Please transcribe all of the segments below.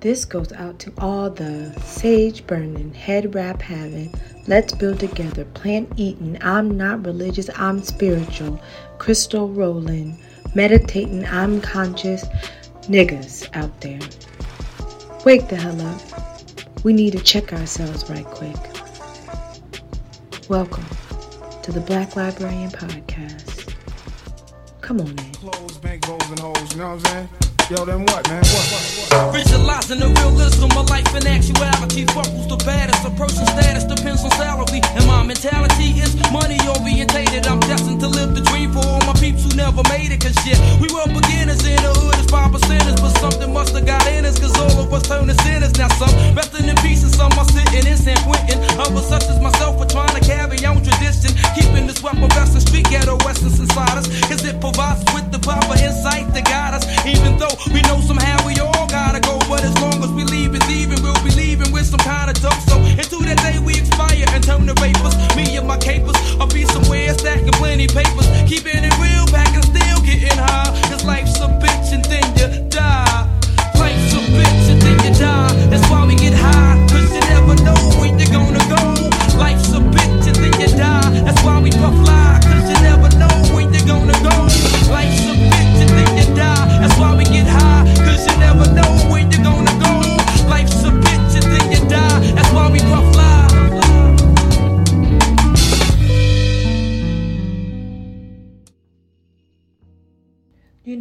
This goes out to all the sage burning, head wrap having, let's build together, plant eating, I'm not religious, I'm spiritual, crystal rolling, meditating, I'm conscious, niggas out there. Wake the hell up. We need to check ourselves right quick. Welcome to the Black Librarian Podcast. Come on in. Clothes, bank bowls, and hoes, you know what I'm saying? Yo, then what, man? What, what, what? Visualizing the realism of life in actuality. Fuck who's the baddest. Approaching status depends on salary. And my mentality is money orientated. I'm destined to live the dream for all my peeps who never made it. Cause shit, we were beginners in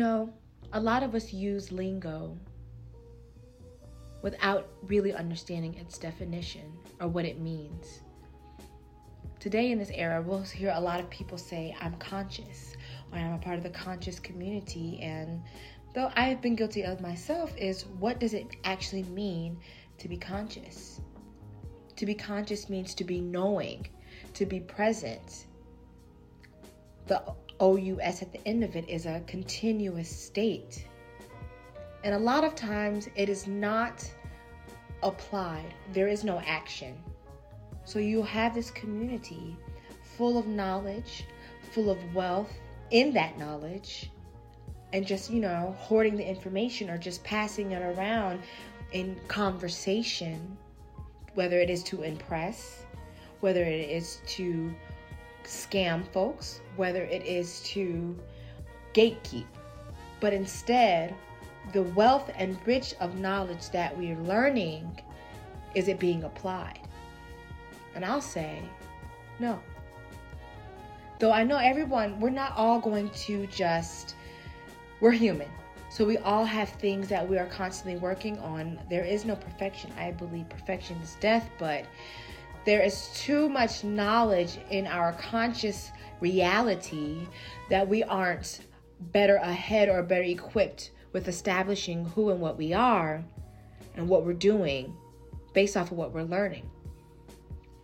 know, a lot of us use lingo without really understanding its definition or what it means. Today, in this era, we'll hear a lot of people say, I'm conscious, or I'm a part of the conscious community. And though I've been guilty of myself, is what does it actually mean to be conscious? To be conscious means to be knowing, to be present. The OUS at the end of it is a continuous state. And a lot of times it is not applied, there is no action. So you have this community full of knowledge, full of wealth in that knowledge, and just, you know, hoarding the information or just passing it around in conversation, whether it is to impress, whether it is to scam folks, whether it is to gatekeep. But instead, the wealth and rich of knowledge that we're learning, is it being applied? And I'll say, no. Though I know everyone, we're not all going to just, we're human. So we all have things that we are constantly working on. There is no perfection. I believe perfection is death, but there is too much knowledge in our conscious reality that we aren't better ahead or better equipped with establishing who and what we are and what we're doing based off of what we're learning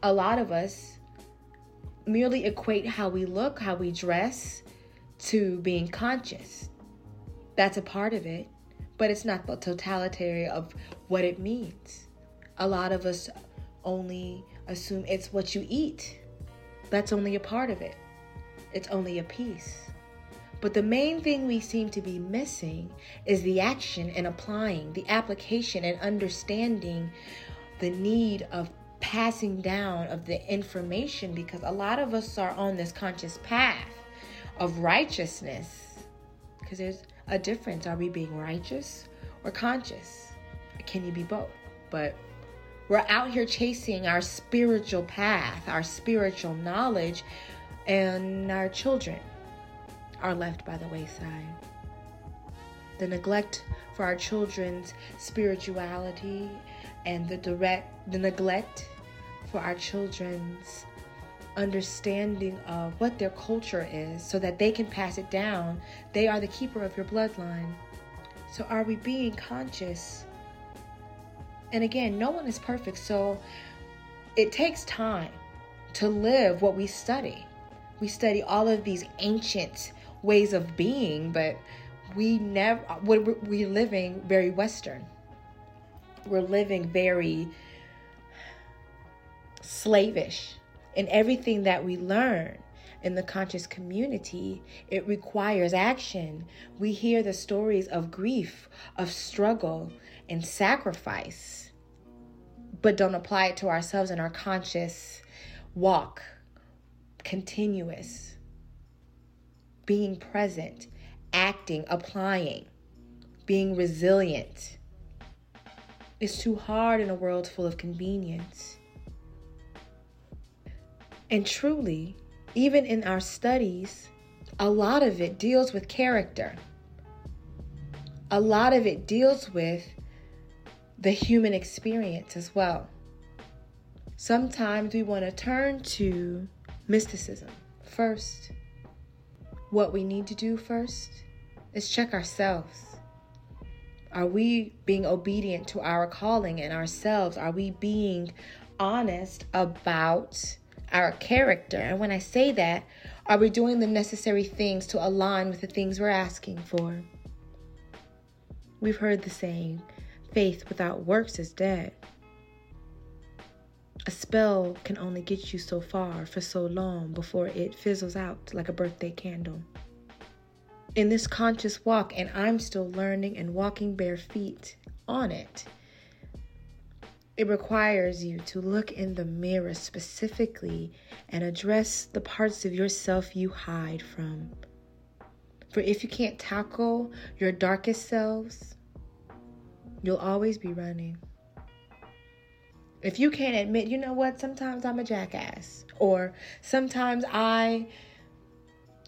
a lot of us merely equate how we look, how we dress to being conscious. That's a part of it, but it's not the totality of what it means. A lot of us only assume it's what you eat. That's only a part of it, it's only a piece. But the main thing we seem to be missing is the action and applying, the application and understanding the need of passing down of the information because a lot of us are on this conscious path of righteousness. Because there's a difference. Are we being righteous or conscious? Can you be both? But we're out here chasing our spiritual path, our spiritual knowledge, and our children are left by the wayside. The neglect for our children's spirituality and the direct the neglect for our children's understanding of what their culture is so that they can pass it down. They are the keeper of your bloodline. So are we being conscious? And again, no one is perfect, so it takes time to live what we study. We study all of these ancient ways of being, but we never we're living very western we're living very slavish in everything that we learn in the conscious community, it requires action. We hear the stories of grief, of struggle, and sacrifice, but don't apply it to ourselves in our conscious walk, continuous, being present, acting, applying, being resilient. It's too hard in a world full of convenience. And truly, even in our studies, a lot of it deals with character. A lot of it deals with the human experience as well. Sometimes we want to turn to mysticism first. What we need to do first is check ourselves. Are we being obedient to our calling and ourselves? Are we being honest about our character? And when I say that, are we doing the necessary things to align with the things we're asking for? We've heard the saying, faith without works is dead. A spell can only get you so far for so long before it fizzles out like a birthday candle. In this conscious walk, and I'm still learning and walking bare feet on it, it requires you to look in the mirror specifically and address the parts of yourself you hide from. For if you can't tackle your darkest selves, you'll always be running. If you can't admit, you know what, sometimes I'm a jackass, or sometimes I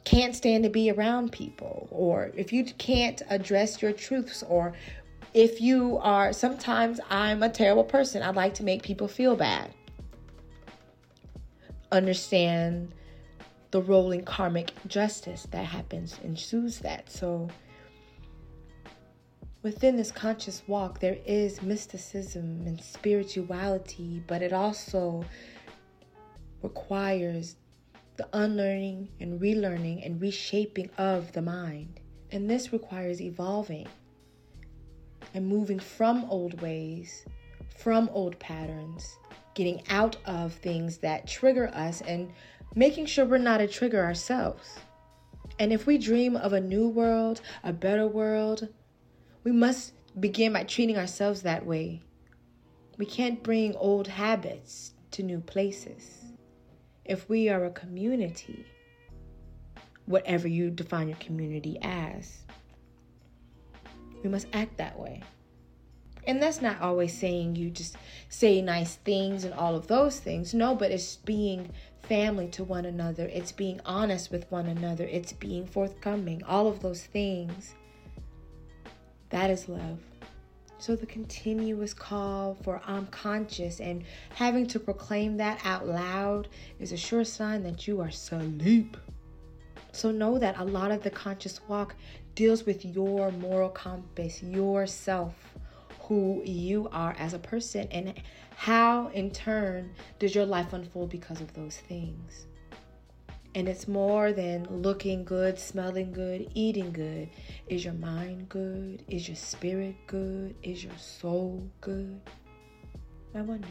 can't stand to be around people, or if you can't address your truths, or if you are, sometimes I'm a terrible person. I like to make people feel bad. Understand the rolling karmic justice that happens ensues that. So, within this conscious walk, there is mysticism and spirituality, but it also requires the unlearning and relearning and reshaping of the mind. And this requires evolving and moving from old ways, from old patterns, getting out of things that trigger us and making sure we're not a trigger ourselves. And if we dream of a new world, a better world, we must begin by treating ourselves that way. We can't bring old habits to new places. If we are a community, whatever you define your community as, we must act that way. And that's not always saying you just say nice things and all of those things. No, but it's being family to one another. It's being honest with one another. It's being forthcoming. All of those things that is love. So, the continuous call for I'm conscious and having to proclaim that out loud is a sure sign that you are asleep. So, know that a lot of the conscious walk deals with your moral compass, yourself, who you are as a person, and how in turn does your life unfold because of those things. And it's more than looking good, smelling good, eating good. Is your mind good? Is your spirit good? Is your soul good? I wonder.